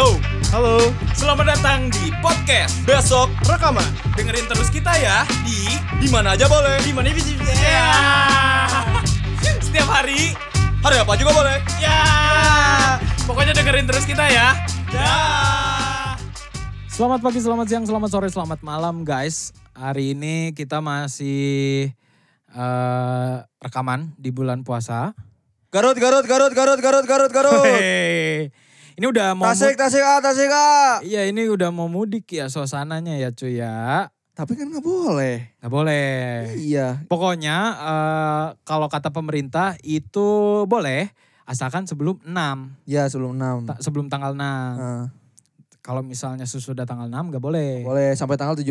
Halo, Halo, selamat datang di podcast. besok rekaman. Dengerin terus kita ya di Di mana aja boleh. di mana bisa ya. Setiap hari Hari apa juga boleh. ya. Pokoknya dengerin terus kita ya. Ya. Selamat pagi, selamat siang, selamat sore, selamat malam guys. Hari ini kita masih eh, rekaman di bulan puasa. Garut, Garut, Garut, Garut, Garut, Garut, Garut. Ini udah mau Tasik, Tasik, ah, Tasik, ah. Iya ini udah mau mudik ya suasananya ya cuy ya. Tapi kan nggak boleh. Gak boleh. Iya. Pokoknya eh, kalau kata pemerintah itu boleh asalkan sebelum 6. Ya sebelum 6. Ta- sebelum tanggal 6. Nah, Kalau misalnya sesudah tanggal 6 gak boleh. boleh sampai tanggal 17.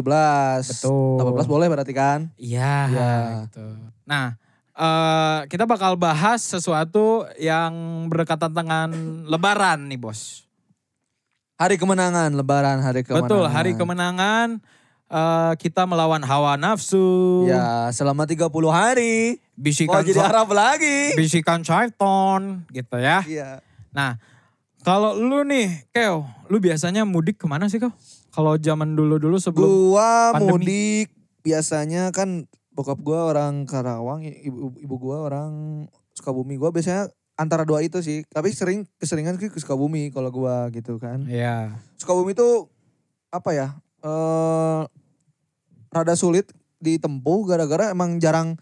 Betul. 18 boleh berarti kan? Iya. Iya. Gitu. Nah, eh kita bakal bahas sesuatu yang berdekatan dengan Lebaran nih bos. Hari kemenangan, lebaran hari kemenangan. Betul, hari kemenangan eh kita melawan hawa nafsu, Ya, selama 30 hari. Bisikan jadi Arab lagi. bisikan syaiton gitu ya. Iya. Nah, kalau lu nih, Keo, lu biasanya mudik ke mana sih kau? Kalau zaman dulu-dulu sebelum Gua pandemi. mudik biasanya kan bokap gua orang Karawang, ibu ibu gua orang Sukabumi. Gua biasanya antara dua itu sih. Tapi sering keseringan sih ke Sukabumi kalau gua gitu kan. ya Sukabumi itu apa ya? Eh rada sulit ditempuh gara-gara emang jarang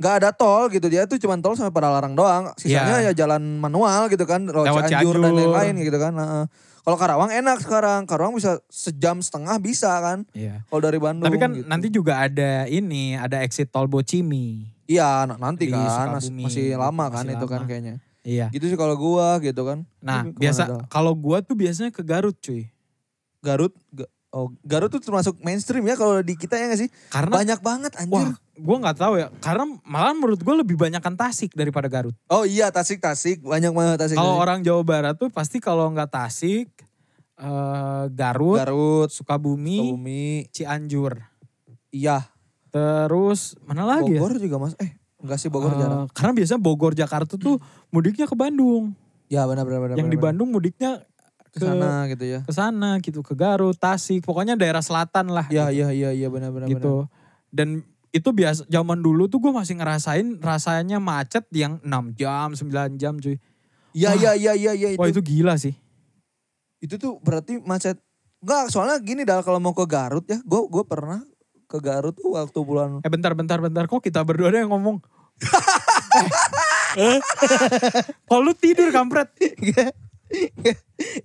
nggak ada tol gitu dia tuh cuma tol sampai Padalarang doang sisanya Iya. ya jalan manual gitu kan lewat Lewat Cianjur dan Cianjur. lain-lain gitu kan Heeh. kalau Karawang enak sekarang Karawang bisa sejam setengah bisa kan Iya. kalau dari Bandung Tapi kan gitu. nanti juga ada ini, ada exit tol Bocimi. iya nanti di kan mas- masih lama kan Masih itu kan lama. kayaknya Iya. gitu sih kalau gua gitu kan Nah, biasa kalau gua tuh biasanya ke Garut, cuy. Garut Ga- oh Garut tuh termasuk mainstream ya kalau di kita ya gak sih Karena banyak banget anjir wah, gua nggak tahu ya. Karena malah menurut gua lebih banyakan Tasik daripada Garut. Oh iya Tasik Tasik banyak banget Tasik. Kalau orang Jawa Barat tuh pasti kalau nggak Tasik, eh, Garut, Garut, Sukabumi, Sukabumi, Cianjur. iya. Terus mana lagi ya? Bogor juga mas. Eh enggak sih Bogor Eh, jarang. Karena biasanya Bogor Jakarta tuh mudiknya ke Bandung. Ya benar benar benar. Yang di benar, Bandung mudiknya. Ke sana gitu ya. ke sana gitu, ke Garut, Tasik, pokoknya daerah selatan lah. Iya gitu. iya iya iya benar benar. gitu. Dan itu biasa zaman dulu tuh gue masih ngerasain rasanya macet yang 6 jam, 9 jam cuy. Iya iya iya iya iya Wah itu. itu gila sih. Itu tuh berarti macet. Enggak soalnya gini dah kalau mau ke Garut ya. Gue gue pernah ke Garut tuh waktu bulan. Eh bentar bentar bentar kok kita berdua ada yang ngomong. Kalau lu tidur kampret.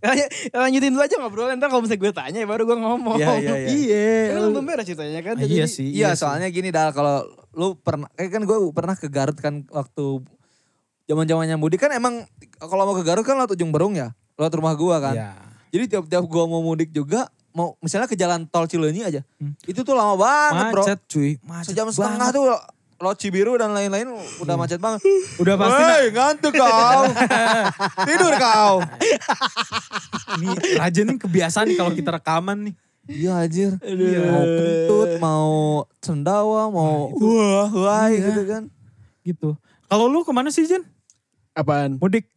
Ya, lanjutin dulu aja ngobrol ntar kalau misalnya gue tanya ya baru gue ngomong. Iya, iya, iya. Iya. Kan belum beres ceritanya kan. Ah, iya sih. Iya sih. soalnya gini dah kalau lu pernah eh kan gue pernah ke Garut kan waktu zaman zamannya mudik kan emang kalau mau ke Garut kan lewat ujung Berung ya lewat rumah gua kan. Iya. Jadi tiap-tiap gua mau mudik juga mau misalnya ke jalan tol Cileunyi aja. Hmm. Itu tuh lama banget, Bro. Macet cuy. Macet Sejam setengah banget. tuh Lewat Cibiru dan lain-lain udah macet banget. Udah pasti Hei, ngantuk kau. Tidur kau. Ini Raja nih kebiasaan nih kalau kita rekaman nih. Iya anjir. Mau kentut, mau cendawa, mau wah, wah Iya. gitu kan. Gitu. Kalau lu ke mana sih Jen? Apaan? Mudik?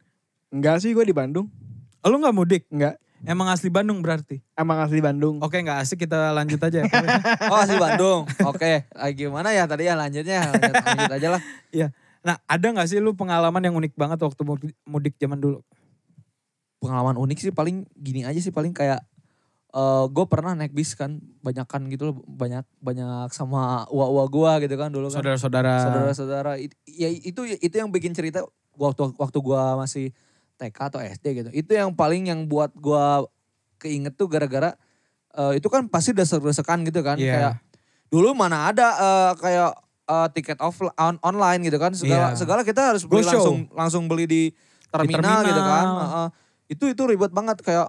Enggak sih gue di Bandung. Oh, lu gak mudik? Enggak. Emang asli Bandung berarti? Emang asli Bandung. Oke gak asik kita lanjut aja. Oh asli Bandung. Oke, ah, gimana ya tadi ya lanjutnya? Lanjut, lanjut aja lah. Iya. Nah ada gak sih lu pengalaman yang unik banget waktu mudik, zaman dulu? Pengalaman unik sih paling gini aja sih paling kayak eh gue pernah naik bis kan banyakan gitu loh banyak banyak sama uwa-uwa gua gitu kan dulu kan Saudara-saudara. saudara-saudara It- ya itu itu yang bikin cerita waktu waktu gua masih TK atau SD gitu itu yang paling yang buat gua keinget tuh gara-gara eh, itu kan pasti desek-desekan gitu kan Iya. kayak dulu mana ada eh, kayak eh, tiket off on- online gitu kan segala Iya. segala kita harus beli Go show. langsung langsung beli di terminal, gitu kan terminal. Heeh. itu itu ribet banget kayak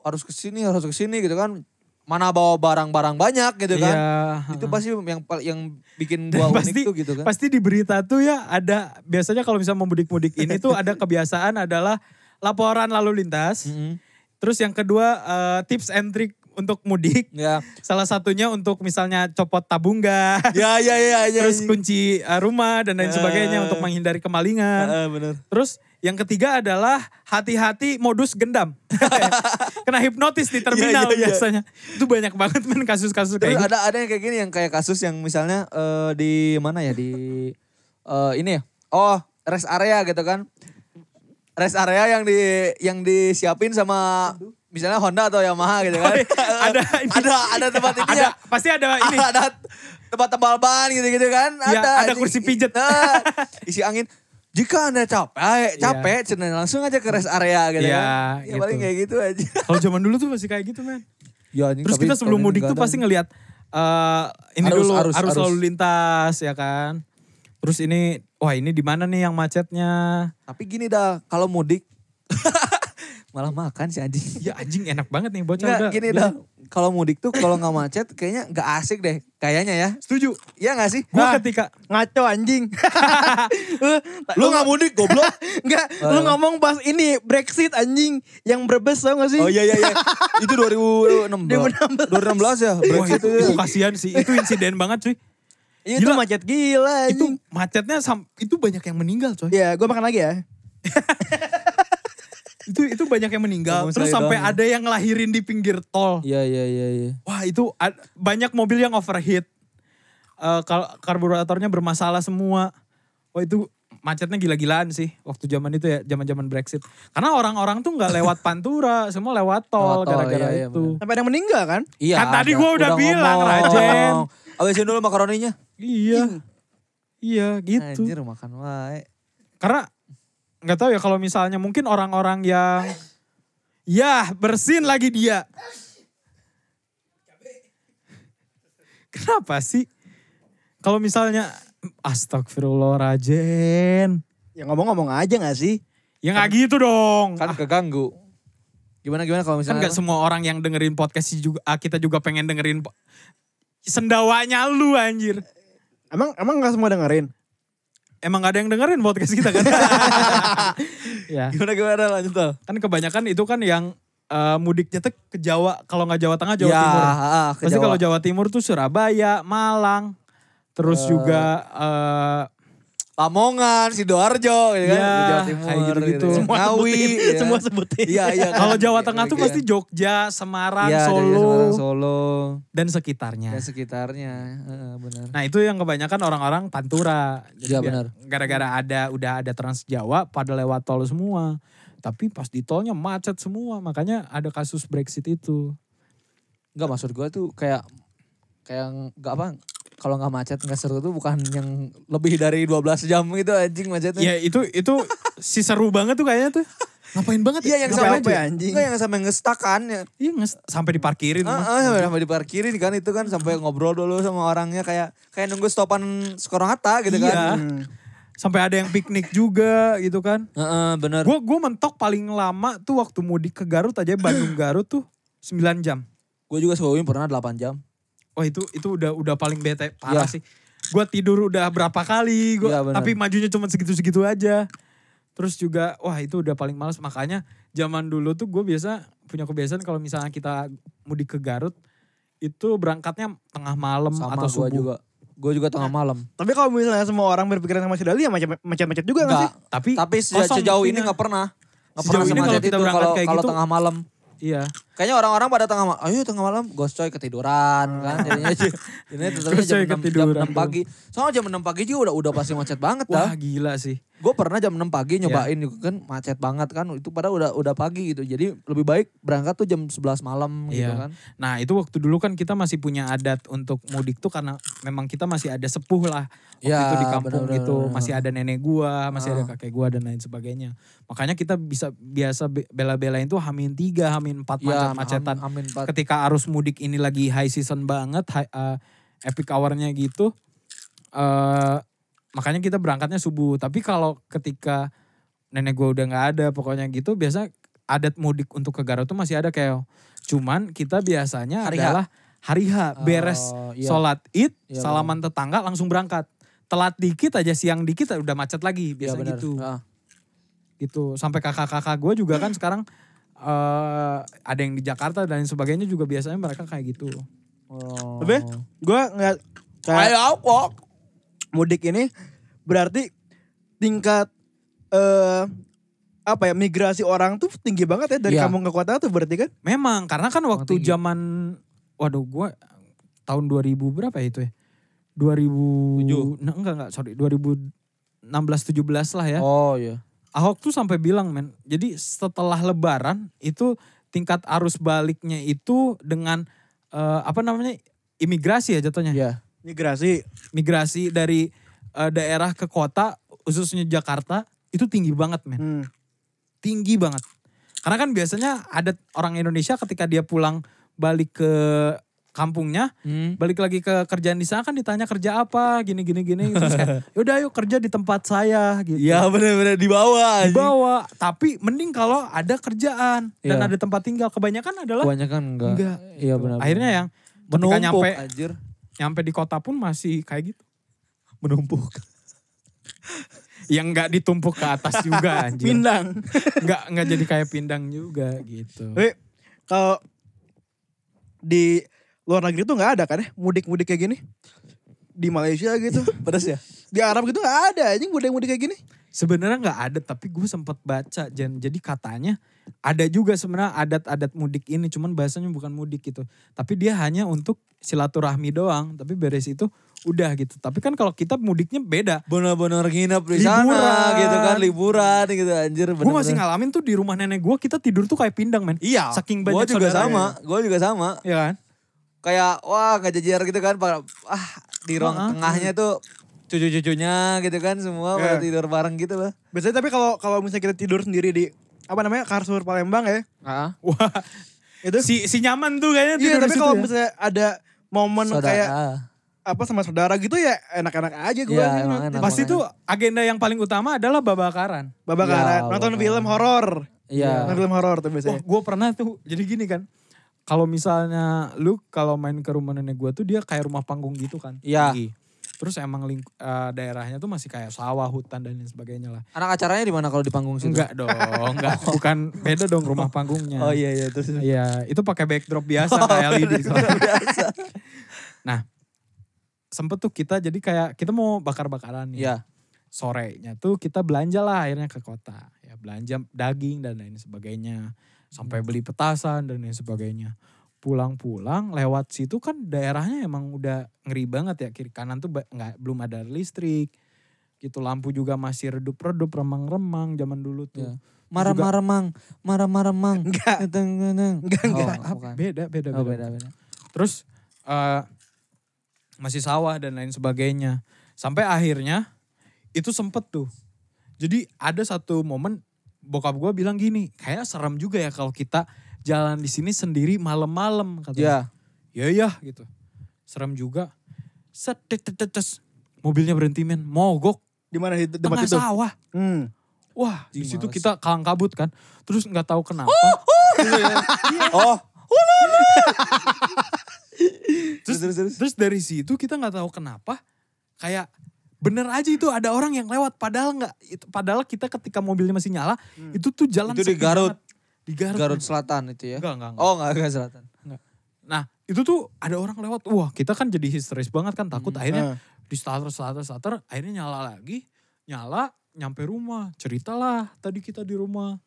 harus ke sini harus ke sini gitu kan mana bawa barang-barang banyak gitu kan Iya. itu pasti yang yang bikin Dan gua unik pasti- tuh gitu kan Pasti di berita tuh ya ada biasanya kalau misalnya mau mudik-mudik ini tuh ada kebiasaan adalah laporan lalu lintas. Mm-mm. Terus yang kedua eh, tips and trick untuk mudik. Ya. Salah satunya untuk misalnya copot tabung gas. Ya ya ya ya. terus kunci uh, rumah dan lain sebagainya Eh. untuk menghindari kemalingan. Heeh, bener. Terus yang ketiga adalah hati-hati modus gendam. Kena hipnotis di terminal Iya, iya, iya. biasanya. Itu banyak banget men kasus-kasus kayak gitu. ada ada yang kayak gini yang kayak kasus yang misalnya eh, di mana ya di eh, ini ya. Oh, rest area gitu kan. Rest area yang di yang disiapin sama misalnya Honda atau Yamaha gitu kan. ada ini. ada ada tempat ini Ada ya. pasti ada ini. ada tempat tebal ban gitu-gitu kan. Ya, ada ada kursi pijet. Nah, isi angin. Jika anda capek, capek, cenah langsung aja ke rest area gitu Iya, kan. Ya paling gitu. kayak gitu aja. Kalau zaman dulu tuh masih kayak gitu men. Ya, Terus tapi kita sebelum mudik tuh pasti ngelihat eh ini Arus, dulu arus, arus, arus. lalu lintas ya kan. Terus ini wah ini di mana nih yang macetnya? Tapi gini dah, kalau mudik malah makan sih anjing. Ya anjing enak banget nih bocah Enggak, udah. gini dah. Kalau mudik tuh kalau nggak macet kayaknya nggak asik deh. Kayaknya ya. Setuju. Iya nggak sih? Gua Nah. ketika Ngaco anjing. Lu nggak mudik goblok? Enggak, lu ngomong pas ini Brexit anjing yang berbes tau gak sih? oh iya iya iya. Itu 2016. 2016 ya. Wah Brexit itu itu. kasihan sih. Itu insiden banget cuy. itu Gila. macet gila Itu anjing. macetnya sam- itu banyak yang meninggal coy. Ya, gue makan lagi ya. Itu itu banyak yang meninggal. Ngomong Terus sampai doang. ada yang ngelahirin di pinggir tol. Iya iya iya iya. Wah itu ad- banyak mobil yang overheat. Eh, kar- karburatornya bermasalah semua. Wah itu macetnya gila-gilaan sih waktu zaman itu ya, zaman-zaman Brexit. Karena orang-orang tuh nggak lewat Pantura, semua lewat tol tol, gara-gara iya, iya, itu. Sampai ada yang meninggal kan? Iya. Kan tadi ada. gua udah bilang, ngomong. Rajen. Abisin dulu makaroninya. Iya. Iya gitu. Anjir makan wae. Karena nggak tahu ya kalau misalnya mungkin orang-orang yang ya bersin lagi dia. Kenapa sih? Kalau misalnya astagfirullahaladzim. Ya ngomong-ngomong aja gak sih? Ya nggak gitu dong. Kan keganggu. Gimana gimana kalau kan misalnya nggak semua orang yang dengerin podcast ini juga ah, kita juga pengen dengerin sendawanya lu anjir. Emang emang gak semua dengerin? Emang gak ada yang dengerin podcast kita kan? ya. gimana gimana lanjut tuh. Kan kebanyakan itu kan yang eh, mudiknya tuh ke Jawa. Kalau nggak Jawa Tengah, Jawa ya, Timur. ah, Pasti kalau Jawa Timur tuh Surabaya, Malang. Terus Eh, juga eh, Lamongan, Sidoarjo gitu kan. Iya, di Jawa Timur. kayak gitu-gitu. kan. Semua Ngawi. sebutin, ya. semua sebutin. Iya, iya. kalau kan. Jawa Tengah tuh Iya, pasti Jogja, Semarang, Iya, Jogja, Solo, Semarang, Solo. dan sekitarnya. Dan sekitarnya. Heeh, benar. Nah itu yang kebanyakan orang-orang Pantura. Iya, benar. Gara-gara ada udah ada Trans Jawa pada lewat tol semua. Tapi pas di tolnya macet semua. Makanya ada kasus Brexit itu. Enggak maksud gue tuh kayak kayak enggak apa kalau nggak macet nggak seru tuh bukan yang lebih dari 12 jam gitu anjing macetnya. Ya itu itu si seru banget tuh kayaknya tuh. Ngapain banget Iya yang Ngapain sampai apa ya, anjing? Enggak yang sampai ngestak kan ya. Iya nges- sampai diparkirin. Heeh, sampai, sampai diparkirin kan itu kan sampai ngobrol dulu sama orangnya kayak kayak nunggu stopan Soekarno Hatta gitu Iya. kan. Hmm. Sampai ada yang piknik juga gitu kan. Heeh, bener. Gue gua mentok paling lama tuh waktu mudik ke Garut aja Bandung Garut tuh 9 jam. Gue juga Sukabumi pernah 8 jam. Wah itu itu udah udah paling bete parah Iya. sih. Gue tidur udah berapa kali, gua, benar. tapi majunya cuma segitu-segitu aja. Terus juga wah itu udah paling males makanya zaman dulu tuh gue biasa punya kebiasaan kalau misalnya kita mudik ke Garut itu berangkatnya tengah malam Sama atau subuh. juga. Gue juga tengah malam. Tapi kalau misalnya semua orang berpikiran sama si Dali ya macam- macam-macam juga gak sih? Enggak. Tapi Tapi sejauh ini nggak pernah. Nggak Sejauh pernah ini kalau kita itu berangkat kalau kayak kalau gitu- tengah malam. Iya. Kayaknya orang-orang pada tengah malam, ayo tengah malam ghost coy ketiduran kan. Jadinya ini tetapnya Ghost jam coy 6, jam ketiduran 6 pagi. Soalnya jam 6 pagi juga udah udah pasti macet banget Wah dah. gila sih. Gue pernah jam 6 pagi Iya. nyobain juga kan macet banget kan. Itu padahal udah udah pagi gitu. Jadi lebih baik berangkat tuh jam 11 malam gitu Iya. kan. Nah itu waktu dulu kan kita masih punya adat untuk mudik tuh karena memang kita masih ada sepuh lah. Waktu Ya, itu di kampung gitu. Masih ada nenek gua, masih ada Ah. kakek gua dan lain sebagainya. Makanya kita bisa biasa be- bela-belain tuh hamin tiga, hamin empat Ya, macet-macetan. am- amin Pak. Ketika arus mudik ini lagi high season banget, high, uh, epic hour-nya gitu. eh makanya kita berangkatnya subuh. Tapi kalau ketika nenek gua udah nggak ada pokoknya gitu biasa adat mudik untuk ke Garut tuh masih ada kayak cuman kita biasanya Hari adalah hari H beres Oh, iya. sholat id Iya, salaman tetangga langsung berangkat telat dikit aja siang dikit udah macet lagi Iya, biasa benar. gitu Ah. gitu sampai kakak-kakak gue juga kan sekarang eh ada yang di Jakarta dan sebagainya juga biasanya mereka kayak gitu. Oh. Tapi gue ngeliat kayak Ayo kok. Mudik ini berarti tingkat eh apa ya migrasi orang tuh tinggi banget ya dari Iya. kampung ke kota tuh berarti kan? Memang karena kan waktu tinggi. zaman waduh gua tahun 2000 berapa ya itu ya? 2000 nah, enggak enggak sorry 2016 17 lah ya. Oh iya. Ahok tuh sampai bilang men. Jadi setelah lebaran itu tingkat arus baliknya itu dengan eh, apa namanya? imigrasi ya jatuhnya. Iya. Migrasi. Migrasi dari eh, daerah ke kota khususnya Jakarta itu tinggi banget men. Hmm. tinggi banget. Karena kan biasanya ada orang Indonesia ketika dia pulang balik ke kampungnya, Hmm. balik lagi ke kerjaan di sana kan ditanya kerja apa, gini gini gini terus kayak yaudah yuk kerja di tempat saya gitu. Iya bener-bener di bawah. Dibawa, tapi mending kalau ada kerjaan dan Iya. ada tempat tinggal. Kebanyakan adalah Kebanyakan enggak. enggak. Iya gitu. benar. Akhirnya yang menumpuk nyampe anjir. Nyampe di kota pun masih kayak gitu. Menumpuk. Yang enggak ditumpuk ke atas juga anjir. Pindang. Enggak enggak jadi kayak pindang juga gitu. Tapi kalau di luar negeri tuh nggak ada kan ya mudik-mudik kayak gini? Di Malaysia gitu. Pedas ya? di Arab gitu nggak ada anjing mudik-mudik kayak gini. Sebenarnya nggak ada tapi gue sempat baca Jan. Jadi katanya ada juga sebenarnya adat-adat mudik ini cuman bahasanya bukan mudik gitu. Tapi dia hanya untuk silaturahmi doang. Tapi beres itu udah gitu. Tapi kan kalau kita mudiknya beda. Bener-bener nginep di Liburan. sana gitu kan. Liburan gitu anjir. Gue masih ngalamin tuh di rumah nenek gue kita tidur tuh kayak pindang men. Iya. Saking Gue banyak juga saudaranya. sama. Gue juga sama. Ya kan? Kayak wah gak jajar gitu kan. Ah di ruang Heeh. tengahnya tuh cucu-cucunya gitu kan. Semua pada Iya. tidur bareng gitu lah. Biasanya tapi kalau kalau misalnya kita tidur sendiri di apa namanya kasur Palembang ya Ah. Wah itu si, si nyaman tuh kayaknya iya tidur di tapi kalau ya. misalnya ada momen Saudara. kayak apa sama saudara gitu ya enak-enak aja gue enak. Pasti tuh agenda yang paling utama adalah babakaran. babakaran Iya, nonton babakaran. film horor Iya. nonton film horor tuh biasanya gue pernah tuh. Jadi gini kan. Kalau misalnya lu kalau main ke rumah nenek gue tuh dia kayak rumah panggung gitu kan. Iya. Terus emang ling- eh, daerahnya tuh masih kayak sawah, hutan dan lain sebagainya lah. Anak acaranya di mana kalau di panggung situ? Enggak dong, enggak. Bukan beda dong rumah panggungnya. Oh iya iya terus. Iya, itu pakai backdrop biasa kayak LED. Biasa. Nah, sempet tuh kita jadi kayak kita mau bakar-bakaran nih. Iya. Sorenya tuh kita belanja lah akhirnya ke kota. Ya belanja daging dan lain sebagainya. Sampai beli petasan dan lain sebagainya. Pulang-pulang lewat situ kan daerahnya emang udah ngeri banget ya. Kiri kanan tuh nggak belum ada listrik. Gitu lampu juga masih redup-redup remang-remang zaman dulu tuh. Iya. Marah-marah mang, marah-marah mang. Enggak. Enggak, Enggak. Oh, bukan. Beda, beda, Oh, beda. beda, beda. Terus eh, masih sawah dan lain sebagainya. Sampai akhirnya itu sempet tuh. Jadi ada satu momen bokap gue bilang gini, kayak serem juga ya kalau kita jalan di sini sendiri malam-malam katanya. Iya. Ya ya gitu. Serem juga. Set tet, tet, tet, tes. mobilnya berhenti men, mogok di mana di tempat tengah itu sawah. hmm. Wah, di situ kita kalang kabut kan. Terus nggak tahu kenapa. Oh. terus, terus, dari situ kita nggak tahu kenapa kayak bener aja itu ada orang yang lewat padahal nggak itu padahal kita ketika mobilnya masih nyala itu tuh jalan Itu di Garut. banget. Di Garut, Garut. Selatan itu ya. enggak enggak, enggak. Oh enggak, enggak Selatan. nah itu tuh ada orang lewat wah kita kan jadi histeris banget kan takut Hmm. akhirnya Ah. di starter starter starter akhirnya nyala lagi nyala nyampe rumah ceritalah tadi kita di rumah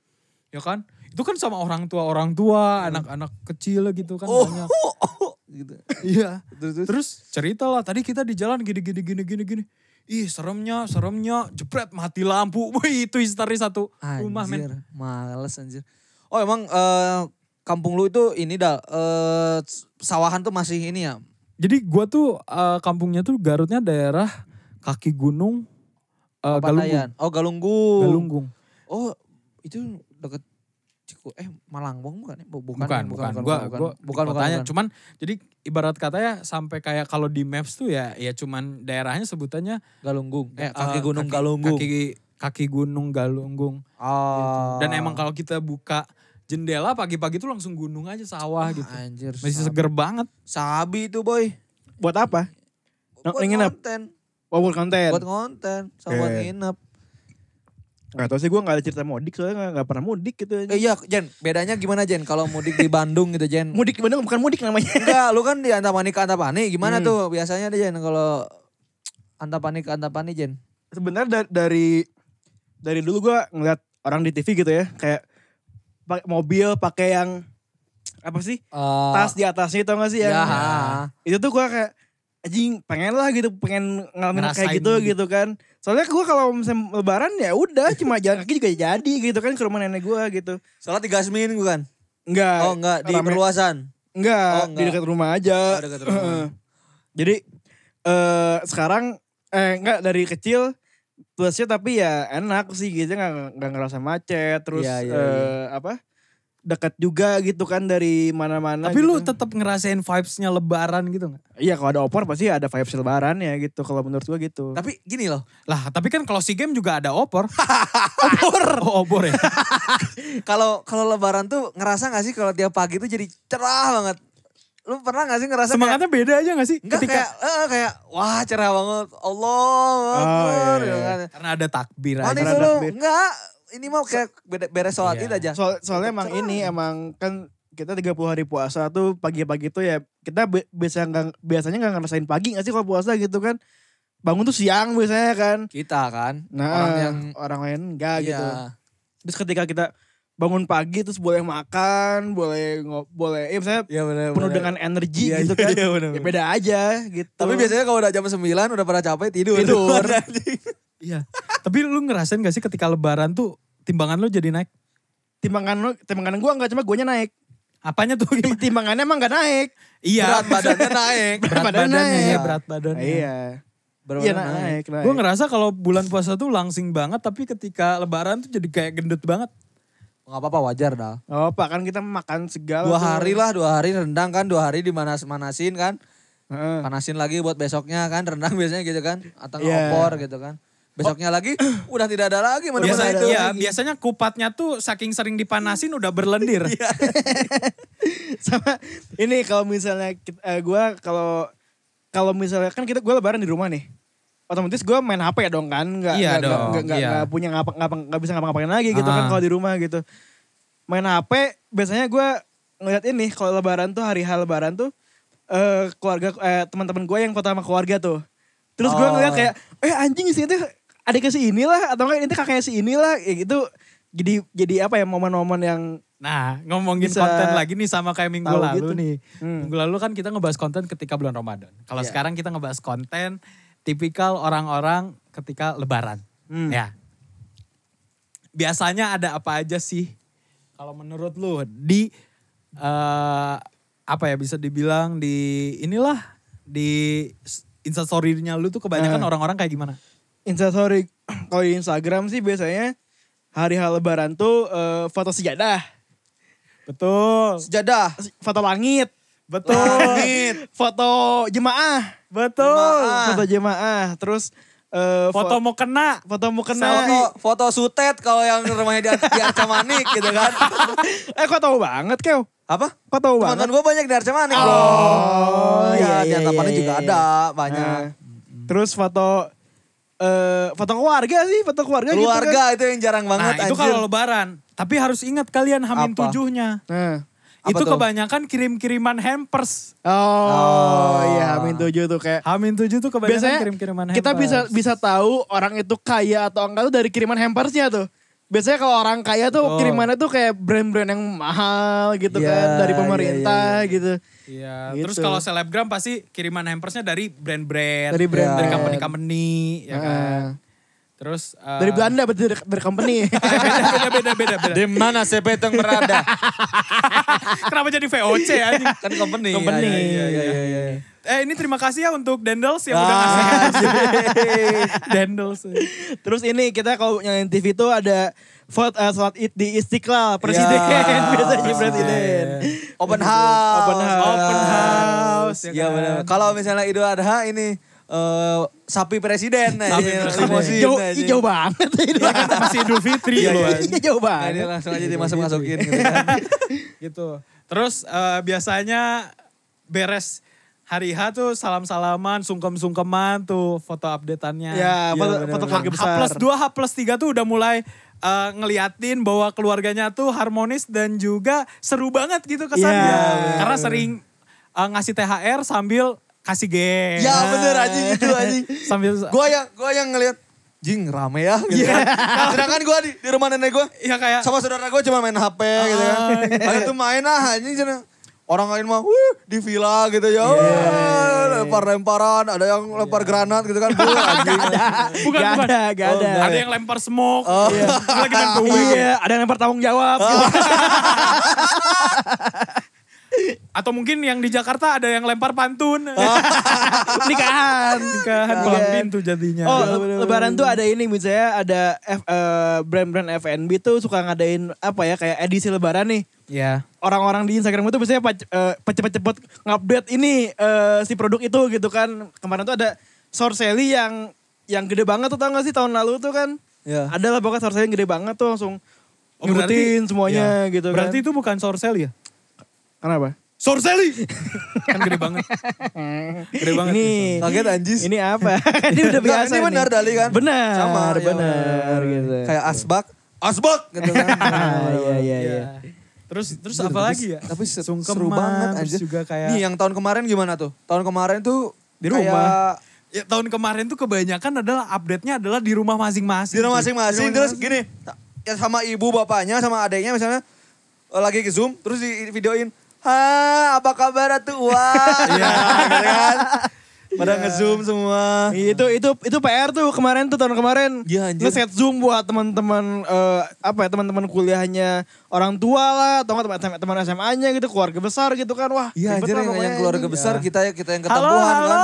ya kan itu kan sama orang tua orang tua anak-anak kecil gitu kan Oh. banyak gitu. iya Terus, terus. Terus cerita lah tadi kita di jalan gini gini gini gini gini. Ih seremnya, seremnya, jepret mati lampu. Wih itu histeris satu rumah men. Anjir, males anjir. Oh emang eh, kampung lu itu ini dah eh, sawahan tuh masih ini ya. Jadi gua tuh eh, kampungnya tuh Garutnya daerah kaki gunung eh, Galunggung. Oh Galunggung. Galunggung. Oh itu deket Ciku eh Malangbong bukan ya? Bu- Bukan, Bukan, bukan, bukan, Gua, bukan, gua bukan, bukan, bukan. Cuman jadi ibarat katanya sampai kayak kalau di maps tuh ya ya cuman daerahnya sebutannya Galunggung. Eh kaki gunung kaki- Galunggung. Kaki, kaki gunung Galunggung. oh. Dan emang kalau kita buka jendela pagi-pagi tuh langsung gunung aja sawah gitu. Anjir. Masih sabi. seger banget. Sabi itu boy. buat apa Buat nginep? konten. oh buat konten Buat konten. Sama buat Oke. nginep. Gak tau sih gue gak ada cerita mudik soalnya gak, gak pernah mudik gitu. Eh, iya Jen, bedanya gimana Jen kalau mudik di Bandung gitu Jen? Mudik bener bukan mudik namanya. Enggak, lu kan di Antapani ke Antapani. Gimana Hmm. tuh biasanya deh Jen kalau Antapani ke Antapani Jen? Sebenarnya da- dari dari dulu gue ngeliat orang di TV gitu ya kayak pakai mobil pakai yang apa sih tas di atasnya tau gak sih yang ya. itu tuh gue kayak anjing pengen lah gitu pengen ngalamin kayak Ngerasain gitu gitu. gitu kan soalnya gue kalau misalnya lebaran ya udah cuma jalan kaki juga jadi gitu kan ke rumah nenek gue gitu Salat di Gasmin bukan? enggak Oh enggak, di rame- perluasan. enggak, Oh, di enggak. dekat rumah aja Oh, dekat rumah. Jadi eh sekarang eh enggak dari kecil plusnya tapi ya enak sih gitu nggak nggak ngerasa macet terus Iya, iya, eh, apa dekat juga gitu kan dari mana-mana Tapi gitu. lu tetap ngerasain vibes-nya lebaran gitu gak? iya kalau ada opor pasti ada vibes lebaran ya gitu kalau menurut gua gitu Tapi gini loh, Lah tapi kan kalau si game juga ada opor. opor? Oh opor ya? kalau kalau lebaran tuh ngerasa gak sih kalau tiap pagi tuh jadi cerah banget? Lu pernah gak sih ngerasa Semangatnya beda aja gak sih? kayak, enggak Ketika kayak eh, kayak wah cerah banget. Allah Akbar iya, gitu iya. kan. Karena ada takbir aja. Karena lu? takbir. Enggak, ini mah kayak beda- beres sholat Iya. itu aja. Soal, soalnya emang ini emang kan kita 30 hari puasa tuh pagi-pagi tuh ya kita bi- biasa nggak biasanya nggak ngerasain pagi nggak sih kalau puasa gitu kan bangun tuh siang biasanya kan Kita kan, nah orang orang, yang lain enggak iya. gitu terus ketika kita bangun pagi terus boleh makan boleh ngo- boleh ya misalnya Iya benar. penuh dengan energi Iya, gitu iya, kan iya, bener, ya bener. beda aja gitu Tapi biasanya kalau udah jam 9 udah pada capek tidur. Tidur. Iya. Tapi lu ngerasain gak sih ketika lebaran tuh timbangan lu jadi naik? timbangan lo timbangan gua nggak cuma guanya naik Apanya tuh? Tim- timbangannya emang nggak naik iya. Berat badannya naik. Berat badan badannya naik. ya, berat badannya. iya Berat iya naik. naik naik Gue ngerasa kalau bulan puasa tuh langsing banget tapi ketika lebaran tuh jadi kayak gendut banget. Gak apa-apa wajar dah. Oh, Pak kan kita makan segala. Dua tuh. hari lah, dua hari rendang kan, dua hari dimanas-manasin kan. Heeh. Panasin lagi buat besoknya kan, rendang biasanya gitu kan. Atau Iya. opor gitu kan. Besoknya lagi, udah tidak ada lagi. Mana Biasa, itu. iya, biasanya kupatnya tuh saking sering dipanasin udah berlendir. Sama ini kalau misalnya kita, eh, gua kalau kalau misalnya kan kita gue lebaran di rumah nih. Otomatis gue main HP ya dong kan, nggak Iya nggak- nggak nggak iya. punya ngapa ngapa nggak bisa ngapa-ngapain lagi gitu kan Ah. kalau di rumah gitu. Main HP biasanya gue ngeliat ini kalau lebaran tuh hari hal lebaran tuh eh keluarga eh, teman-teman gue yang foto sama keluarga tuh. Terus gue Oh. ngeliat kayak eh anjing sih itu adiknya si inilah atau enggak ini kakaknya si inilah ya gitu. Jadi jadi apa ya momen-momen yang Nah, ngomongin Bisa konten lagi nih sama kayak minggu lalu gitu. nih. Hmm. Minggu lalu kan kita ngebahas konten ketika bulan Ramadan. Kalau Iya. sekarang kita ngebahas konten tipikal orang-orang ketika lebaran. Hmm. Ya. Biasanya ada apa aja sih? Kalau menurut lu di eh apa ya bisa dibilang di inilah di instastory-nya lu tuh kebanyakan Eh. orang-orang kayak gimana? Instastory kalau di Instagram sih biasanya hari hal lebaran tuh eh, foto sejadah, Betul. Sejadah. foto langit, Betul. Langit. foto jemaah, Betul. Jemaah. foto jemaah, terus eh, Foto fo- mau kena. foto mau Foto, kena. foto sutet kalau yang rumahnya di, di Arca Manik gitu kan. eh kok tahu banget kau? Apa? Kok tahu Teman-teman banget? gue banyak di Arca Manik bro. Oh, iya, iya, di iya, iya, juga iya. ada banyak. Nah, terus foto eh foto keluarga sih, foto keluarga, Keluarga gitu itu yang jarang banget Nah itu kalau lebaran. Tapi harus ingat kalian hamin Apa? tujuhnya. kan. Nah. Apa itu tuh? kebanyakan kirim-kiriman hampers. Oh, iya Amin tujuh tuh kayak Hamin tujuh tuh kebanyakan biasanya kirim-kiriman hampers. kita bisa bisa tahu orang itu kaya atau enggak tuh dari kiriman hampersnya tuh. Biasanya kalau orang kaya tuh Oh. kirimannya tuh kayak brand-brand yang mahal gitu Iya, kan dari iya, pemerintah iya, gitu. Iya. Gitu. Terus kalau selebgram pasti kiriman hampersnya dari brand-brand. Dari brand-brand. Dari company-company. Ya kan. Heeh. Terus. eh, Dari Belanda berarti dari, dari company. beda, beda, beda, beda. Di mana Sepeteng berada? Kenapa jadi VOC anjing? kan company. Company. Iya, iya, iya, iya. Eh ini terima kasih ya untuk Dendels yang Ah, udah ngasih Dendels. Terus ini kita kalau nyalain TV tuh ada vote uh, sholat id di Istiqlal presiden Ya. biasanya presiden. Open house. Open house. Open house. ya Iya kan? benar. Kalau misalnya Idul Adha ini eh, sapi presiden Sapi ini presiden. Jauh, ini. jauh banget ini. Iya kan masih Idul Fitri Iya, loh. iya. Iya, jauh Nah, ini banget. langsung aja dimasuk masukin gitu kan. gitu. Terus eh, biasanya beres hari H tuh salam-salaman, sungkem-sungkeman tuh foto update-nya. Ya, foto, bener, foto bener. keluarga H besar. plus 2, H plus 3 tuh udah mulai eh, ngeliatin bahwa keluarganya tuh harmonis dan juga seru banget gitu kesannya. Iya, Karena sering eh, ngasih THR sambil kasih game. Ya bener anjing itu anjing. Sambil Gua yang gua yang ngeliat jing rame ya gitu kan. Sedangkan gua di, di rumah nenek gua ya kayak sama saudara gua cuma main HP gitu kan. Lalu itu main ah anjing. Orang lain mah wuh, di villa gitu ya. Wah, lempar-lemparan, ada yang lempar granat gitu kan. Buh, anjing. bukan gak bukan. ada, gak Oh, ada. enggak. Ada yang lempar smoke. Oh. Iya. Lagi main gue. Iya, ada yang lempar tanggung jawab. gitu. Atau mungkin yang di Jakarta ada yang lempar pantun. Nikahan. Nikahan Iya. palang pintu jadinya. Oh, le- lebaran tuh ada ini misalnya ada F- eh, brand-brand F&B tuh suka ngadain apa ya kayak edisi lebaran nih. Ya. Orang-orang di Instagram itu biasanya pac- eh, cepet-cepet ngupdate ini eh, si produk itu gitu kan. Kemarin tuh ada Sorcelli yang yang gede banget tuh tau gak sih tahun lalu tuh kan. Ya. Ada lah pokoknya Sorcelli yang gede banget tuh langsung Oh, berarti- nyebutin semuanya Ya. gitu kan. Berarti itu bukan sorsel ya? Kenapa? Sorcelli. kan gede banget. Gede banget. Ini Kaget anjis. ini apa? ini udah biasa ini benar. Dali kan? Benar, Sama, ya benar gitu. Kayak asbak, asbak gitu kan. Ah, iya iya iya. Iya. Terus terus apa lagi ya? Tapi se- Sungkeman, seru banget terus anjir. juga kayak Nih yang tahun kemarin gimana tuh? Tahun kemarin tuh Di kayak rumah. ya, tahun kemarin tuh kebanyakan adalah update-nya adalah di rumah masing-masing. di rumah masing-masing terus gini ya sama ibu bapaknya sama adiknya misalnya eh, lagi ke zoom terus di videoin ha apa kabar tuh wah iya gitu kan pada nge-zoom semua Itu itu itu PR tuh kemarin tuh tahun kemarin. Iya, anjir. Nge-set Zoom buat teman-teman eh, apa ya teman-teman kuliahnya orang tua lah atau enggak teman- teman SMA-nya gitu, keluarga besar gitu kan. Wah, iya ribet anjir yang, yang keluarga anjing. besar Ya. kita kita yang Halo, ketempuhan halo. kan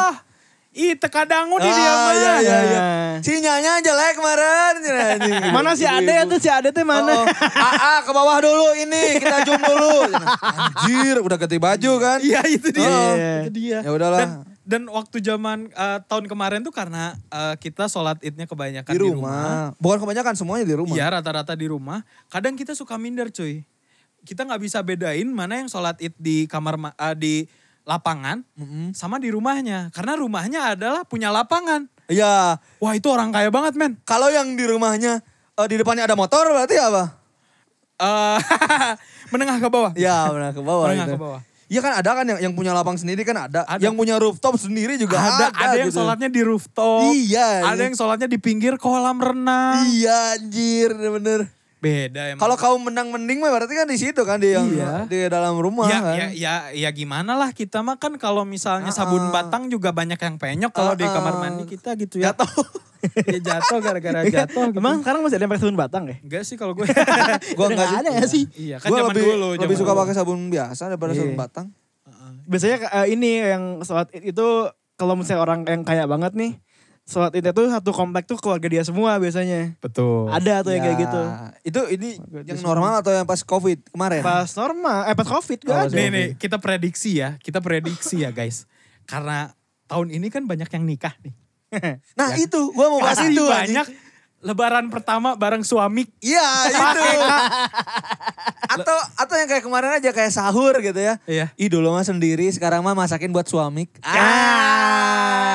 Ih, tekadangu di Ah, dia mah. iya, iya, iya. Nah. sinyalnya jelek kemarin. Mana si Ade Ibu-ibu. tuh si Ade tuh mana? Oh, oh. Ah, ah, ke bawah dulu ini kita zoom dulu anjir udah ganti baju kan Iya, itu dia. Oh. Itu dia. ya udahlah Dan dan waktu zaman eh, tahun kemarin tuh karena eh, kita sholat idnya kebanyakan di rumah. Bukan kebanyakan semuanya di rumah. Iya rata-rata di rumah. Kadang kita suka minder cuy. Kita nggak bisa bedain mana yang sholat id di kamar ma- eh, di lapangan Mm-mm. sama di rumahnya. Karena rumahnya adalah punya lapangan. Iya. Wah itu orang kaya banget men. Kalau yang di rumahnya eh, di depannya ada motor berarti apa? Eh, menengah ke bawah. Ya benar ke bawah. Menengah itu. ke bawah. Iya kan ada kan yang yang punya lapang sendiri kan ada. Ada. Yang punya rooftop sendiri juga ada, ada. ada yang gitu. sholatnya di rooftop. Iya, Ada iya. yang sholatnya di pinggir kolam renang. Iya anjir bener. Beda emang. Kalau kau menang mending mah berarti kan di situ kan di yang Iya. di dalam rumah ya, kan. ya, ya, ya gimana lah kita mah kan kalau misalnya sabun Ah, ah. batang juga banyak yang penyok kalau di Ah, kamar mandi kita gitu ya. Jatuh. ya jatuh gara-gara jatuh. Gitu. Emang sekarang masih ada yang pakai sabun batang ya? Enggak sih kalau gue. Udah enggak nggak ada nggak sih? Iya kan Gua zaman lebih dulu. lebih suka dulu. pakai sabun biasa daripada Iya. sabun batang. Biasanya eh, ini yang sholat id itu kalau misalnya orang yang kaya banget nih, sholat id itu satu komplek tuh keluarga dia semua biasanya. Betul. Ada tuh yang kayak Ya, gitu. Itu ini Bagus. yang normal atau yang pas Covid kemarin? Pas normal, eh pas covid Oh, ada. Nih nih kita prediksi ya, kita prediksi ya guys. Karena tahun ini kan banyak yang nikah nih. Nah itu, gua mau bahas itu banyak lebaran pertama bareng suami. Iya itu. atau atau yang kayak kemarin aja kayak sahur gitu ya. Iya. Ih dulu mah sendiri, sekarang mah masakin buat suami. Ah.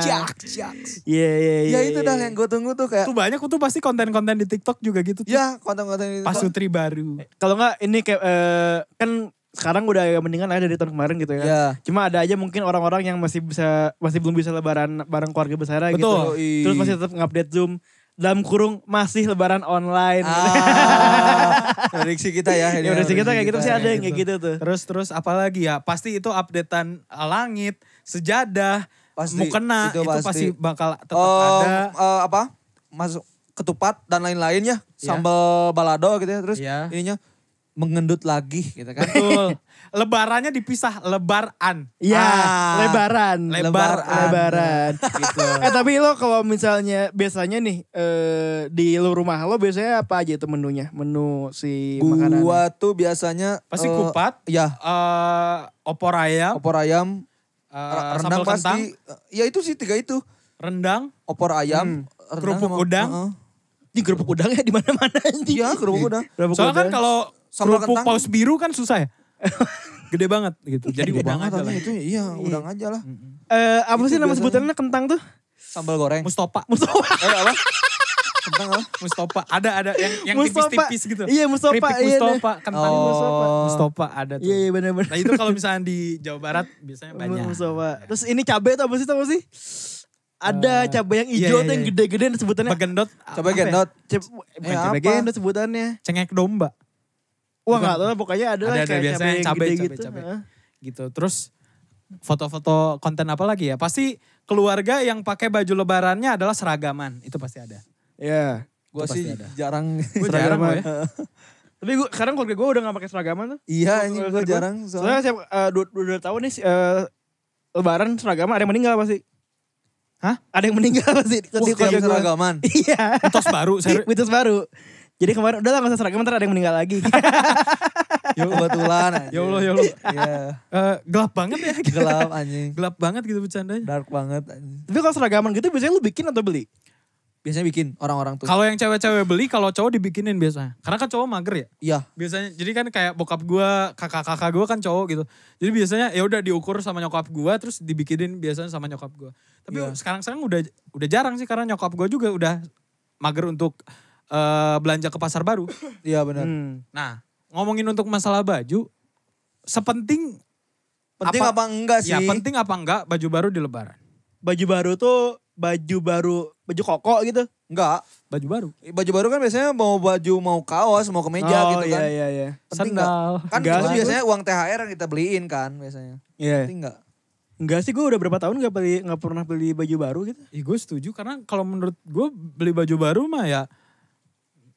Jak, jak. Iya iya iya. Ya itu iya. dah yang gue tunggu tuh kayak. Tuh banyak tuh pasti konten-konten di TikTok juga gitu tuh. Ya konten-konten itu. Pasutri baru. Kalau nggak ini kayak eh, kan sekarang udah agak mendingan ada dari tahun kemarin gitu ya. Ya. Cuma ada aja mungkin orang-orang yang masih bisa masih belum bisa lebaran bareng keluarga besar gitu. Betul. Terus masih tetap ngupdate Zoom dalam kurung masih lebaran online. Ah, prediksi kita ya. ya sih kita kayak gitu sih ada yang gitu. kayak gitu tuh. Terus terus apalagi ya? Pasti itu updatean uh, langit, sejadah, Pasti, mukena itu itu, pasti. pasti. bakal tetap Oh, ada. eh, apa? Masuk ketupat dan lain-lainnya. Ya. Sambal balado gitu ya. Terus Ya. ininya mengendut lagi gitu kan. Betul. Lebarannya dipisah, lebaran. Iya, Ah. lebaran. Lebaran. Lebaran. Gitu. eh tapi lo kalau misalnya biasanya nih eh, di lu rumah lo biasanya apa aja itu menunya? Menu si makanan. Gua tuh biasanya Pasti eh, kupat, Ya, eh opor ayam, opor ayam, eh, rendang sambal kentang, pasti. Ya itu sih tiga itu. rendang, Opor ayam, rendang Kerupuk udang. Heeh. Ini kerupuk udangnya di mana-mana anjing. Iya, kerupuk udang. Kerupuk Soalnya kan udang. kalau Sambal kerupuk kentang. paus biru kan susah ya. Gede banget gitu. Jadi Gede udang banget aja lah. itu. Iya, udang aja lah. Eh, apa Itu sih nama biasanya. sebutannya kentang tuh? Sambal goreng. Mustopa. Mustafa. Eh apa? Kentang apa? Mustopa ada ada yang yang Mustopa. tipis-tipis gitu. Iya Mustopa. Keripik iya, Mustopa, kentang Oh. Mustopa. Mustopa ada tuh. Iya iya benar-benar. Nah itu kalau misalnya di Jawa Barat biasanya banyak. Mustopa. Terus ini cabai tuh apa sih tau gak sih? Ada cabai yang iya, hijau iya, tuh yang iya. gede-gede sebutannya. Bagendot. Coba apa ya? gendot. Cep, Eh, cabai apa? gendut sebutannya. Cengek domba. Wah nggak tahu pokoknya ada lah Ada, kayak biasanya cabai cabai, gitu. cabai. Heeh. gitu. Terus foto-foto konten apa lagi ya? Pasti keluarga yang pakai baju lebarannya adalah seragaman. Itu pasti ada. Iya. Gue Itu sih ada. jarang. Gue jarang loh ya. Tapi gua sekarang keluarga gue udah gak pakai seragaman tuh. iya Keluarga gue gua. jarang. Soalnya Soalnya, saya uh, dua, dua, dua tahun nih eh, lebaran seragaman ada yang meninggal pasti. Hah? Ada yang meninggal pasti. Wah, gua. seragaman. Iya. Mitos baru. Mitos baru. Jadi kemarin udah lah gak usah seragaman ntar ada yang meninggal lagi. Ya kebetulan anjing. Ya Allah, ya Allah. Iya. Eh, gelap banget ya. Gelap anjing. gelap banget gitu bercandanya. Dark banget anjing. Tapi kalau seragaman gitu biasanya lu bikin atau beli? Biasanya bikin orang-orang tuh. Kalau yang cewek-cewek beli, kalau cowok dibikinin biasanya. Karena kan cowok mager ya. Iya. Biasanya, jadi kan kayak bokap gua, kakak-kakak gua kan cowok gitu. Jadi biasanya ya udah diukur sama nyokap gua, terus dibikinin biasanya sama nyokap gua. Tapi Iya. sekarang-sekarang udah udah jarang sih karena nyokap gua juga udah mager untuk eh, belanja ke pasar baru. Iya benar. Hmm. Nah, ngomongin untuk masalah baju, sepenting Penting Apa- apa, enggak sih? ya penting apa enggak baju baru di lebaran? Baju baru tuh baju baru, baju koko gitu. Enggak. Baju baru. Baju baru kan biasanya mau baju, mau kaos, mau kemeja oh, gitu kan. iya iya iya. Penting enggak? Kan Enggak itu biasanya uang THR yang kita beliin kan biasanya. Iya. Penting enggak? Enggak sih gue udah berapa tahun gak beli nggak pernah beli baju baru gitu. Ih gue setuju karena kalau menurut gue beli baju baru mah ya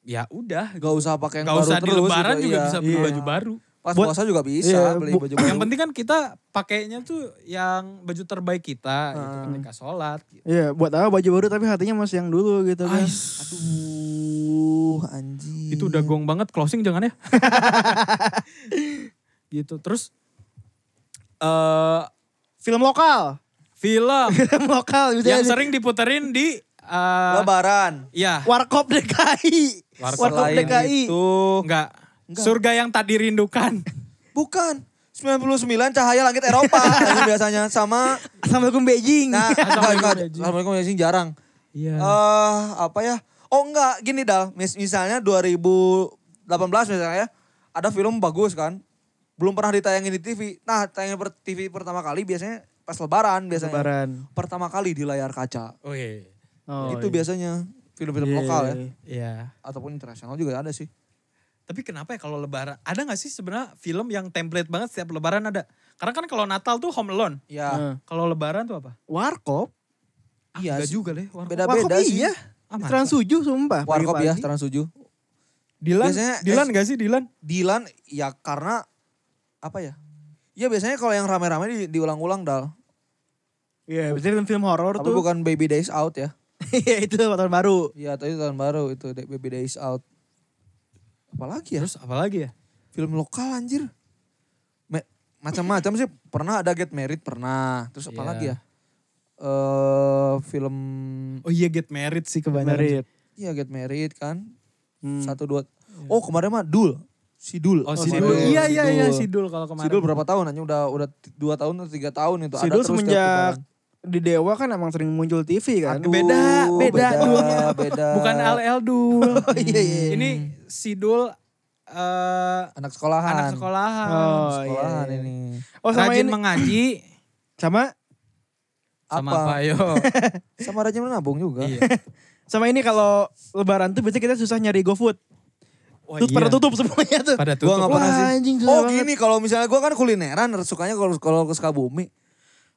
ya udah Gak usah pakai yang Gak baru usah di terus lebaran gitu, juga iya. bisa beli Iya. baju baru. Pas Buat- puasa juga bisa iya, beli bu- baju baru. Yang penting kan kita pakainya tuh yang baju terbaik kita gitu Hmm. ketika sholat. Gitu. Iya, buat apa baju baru tapi hatinya masih yang dulu gitu kan. Ais, Aduh, anjing. itu udah gong banget closing jangan ya. gitu terus eh Film lokal. film Film lokal yang di- sering diputerin di eh Lebaran. ya Warkop DKI. Warkop Warkop DKI. itu, enggak surga yang tak dirindukan. bukan. 99 cahaya langit Eropa biasanya sama Assalamualaikum Beijing. nah enggak, enggak, Assalamualaikum, Beijing. Assalamualaikum Beijing jarang. Iya. Eh apa ya? Oh enggak, gini Dal. Mis- misalnya 2018 misalnya ada film bagus kan. Belum pernah ditayangin di TV. Nah, tayangin per TV pertama kali biasanya pas lebaran biasanya. Lebaran. Pertama kali di layar kaca. Oh iya. Oh, itu iya. biasanya film-film Iya, lokal ya iya, iya. Iya. ataupun internasional juga ada sih. Tapi kenapa ya kalau lebaran? Ada gak sih sebenarnya film yang template banget setiap lebaran ada? Karena kan kalau Natal tuh Home Alone. Iya. Nah, Kalau lebaran tuh apa? Warkop. Iya Enggak sih. juga deh. Warkop. Beda-beda Warkop sih. iya. Ah, masa? Trans 7 sumpah. Warkop ya, pagi-pagi. Trans 7. Dilan, Biasanya Dilan es- gak sih Dilan? Dilan ya karena apa ya? Ya biasanya kalau yang rame-rame di, diulang-ulang dal. Iya, biasanya film horor Tapi tuh. bukan Baby Days Out ya. Iya, itu tahun baru. Iya, tapi tahun baru itu Baby Days Out. Apalagi ya? Terus apa lagi ya? Film lokal anjir. Me- macam-macam sih. Pernah ada Get Married pernah. Terus apa Iya. lagi ya? Eh film Oh iya Get Married sih kebanyakan. Iya Get Married kan. Hmm. Satu dua. Oh kemarin mah Dul. Si Dul. Oh, Oh, si si Dul. Dul. Iya iya iya Si si Dul kalau kemarin. Sidul berapa tahun aja udah udah dua tahun atau tiga tahun itu Si ada Dul semenjak. Di Dewa kan emang sering muncul TV kan. Aduh, Beda, beda beda, Dulnya. beda. Bukan LL Dul. Oh, iya, iya. Ini si Dul eh anak sekolahan. anak sekolahan. Oh, sekolahan iya, iya. ini. Oh sama Rajin ini mengaji sama sama Apa? apa yo. Sama rajin menabung juga. iya. sama ini kalau lebaran tuh biasanya kita susah nyari GoFood. Wah, Tuh iya. pada tutup semuanya tuh. Pada Gua tutup. nggak pernah Wah, sih. anjing, oh banget. gini kalau misalnya gua kan kulineran sukanya kalau kalau ke Sukabumi.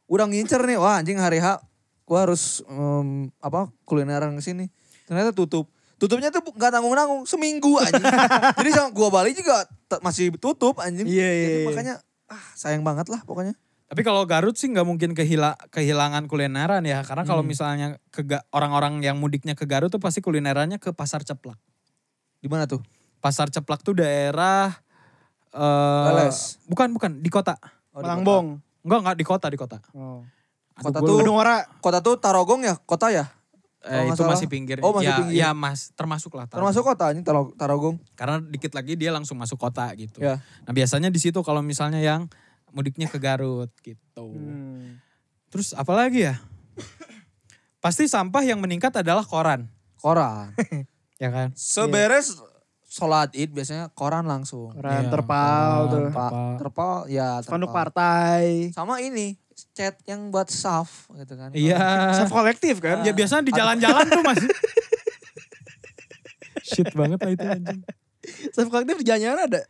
Udah ngincer nih, wah anjing hari H gua harus em, apa kulineran ke sini. Ternyata tutup. Tutupnya tuh nggak tanggung-tanggung, seminggu anjing. Jadi sama gua balik juga masih tutup anjing. Iya, iya, Jadi iya. makanya ah sayang banget lah pokoknya. Tapi kalau Garut sih nggak mungkin kehila, kehilangan kulineran ya. Karena kalau misalnya ke orang-orang yang mudiknya ke Garut tuh pasti kulinerannya ke Pasar Ceplak. Di mana tuh? Pasar Ceplak tuh daerah eh Leles. bukan bukan di kota. Oh, di Malangbong. Enggak enggak di kota di kota. Oh. Aduh, Kota tuh- lupa. Gedung Ora. Kota tuh Tarogong ya, kota ya? Eh, itu salah. masih pinggir. Oh, masih ya, pinggir. Ya mas termasuk lah. Tarogong. Termasuk kota Taro- Tarogong. Karena dikit lagi dia langsung masuk kota gitu. Ya. Nah biasanya di situ kalau misalnya yang mudiknya ke Garut gitu. Hmm. Terus apa lagi ya? Pasti sampah yang meningkat adalah koran. Koran. Ya kan? Seberes sholat id biasanya koran langsung. Orang Iya, terpal koran. tuh. Terpal. terpal ya Spanduk terpal. partai. Sama ini chat yang buat saf gitu kan. Iya. Self kolektif kan. Ya biasanya di jalan-jalan tuh masih. Shit banget lah itu anjing. Self kolektif di jalan ada.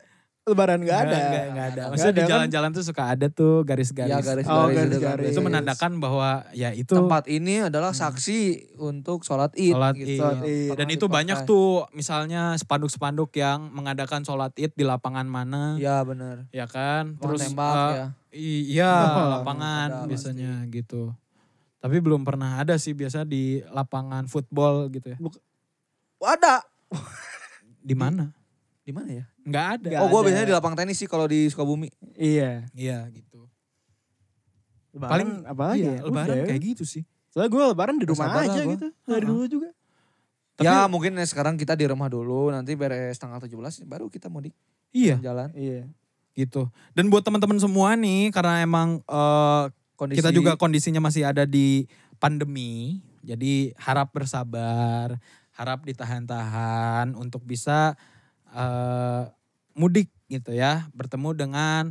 Lebaran gak ada. Enggak, enggak ada. Maksudnya di ada kan? jalan-jalan tuh suka ada tuh garis-garis. Ya garis-garis Oh, itu kan. garis-garis. Itu menandakan bahwa ya itu tempat ini adalah saksi untuk sholat id. Sholat gitu. id. Sholat id. dan itu banyak tuh misalnya spanduk-spanduk yang mengadakan sholat id di lapangan mana. Ya benar. Ya kan? Terus Terus tembak eh, ya. Iya, Oh, lapangan ada biasanya gitu. Tapi belum pernah ada sih biasa di lapangan football gitu ya. Ada. Di mana? Di mana ya? Enggak ada. Nggak oh gue ada. biasanya di lapang tenis sih kalau di Sukabumi. Iya. Iya gitu. Lebaran Paling apa lagi iya, ya? lebaran Udah. kayak gitu sih. Soalnya gue lebaran di Nggak rumah sabar aja gua. gitu. Dari Heeh. dulu juga. Tapi- ya mungkin ya sekarang kita di rumah dulu. Nanti beres tanggal 17 baru kita mudik Iya, jalan. Iya. gitu. Dan buat teman-teman semua nih karena emang eh, Kondisi kita juga kondisinya masih ada di pandemi. Jadi harap bersabar, harap ditahan-tahan untuk bisa eh, mudik gitu ya, bertemu dengan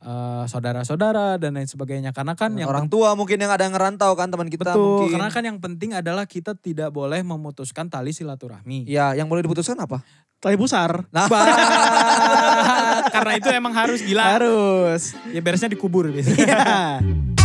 eh, saudara-saudara dan lain sebagainya. Karena kan yang orang tua mungkin yang ada yang ngerantau kan teman kita betul, mungkin. karena kan yang penting adalah kita tidak boleh memutuskan tali silaturahmi. Ya, yang boleh diputuskan apa? Tali pusar. Nah, karena itu emang harus gila. Harus. Ya beresnya dikubur biasanya. Iya.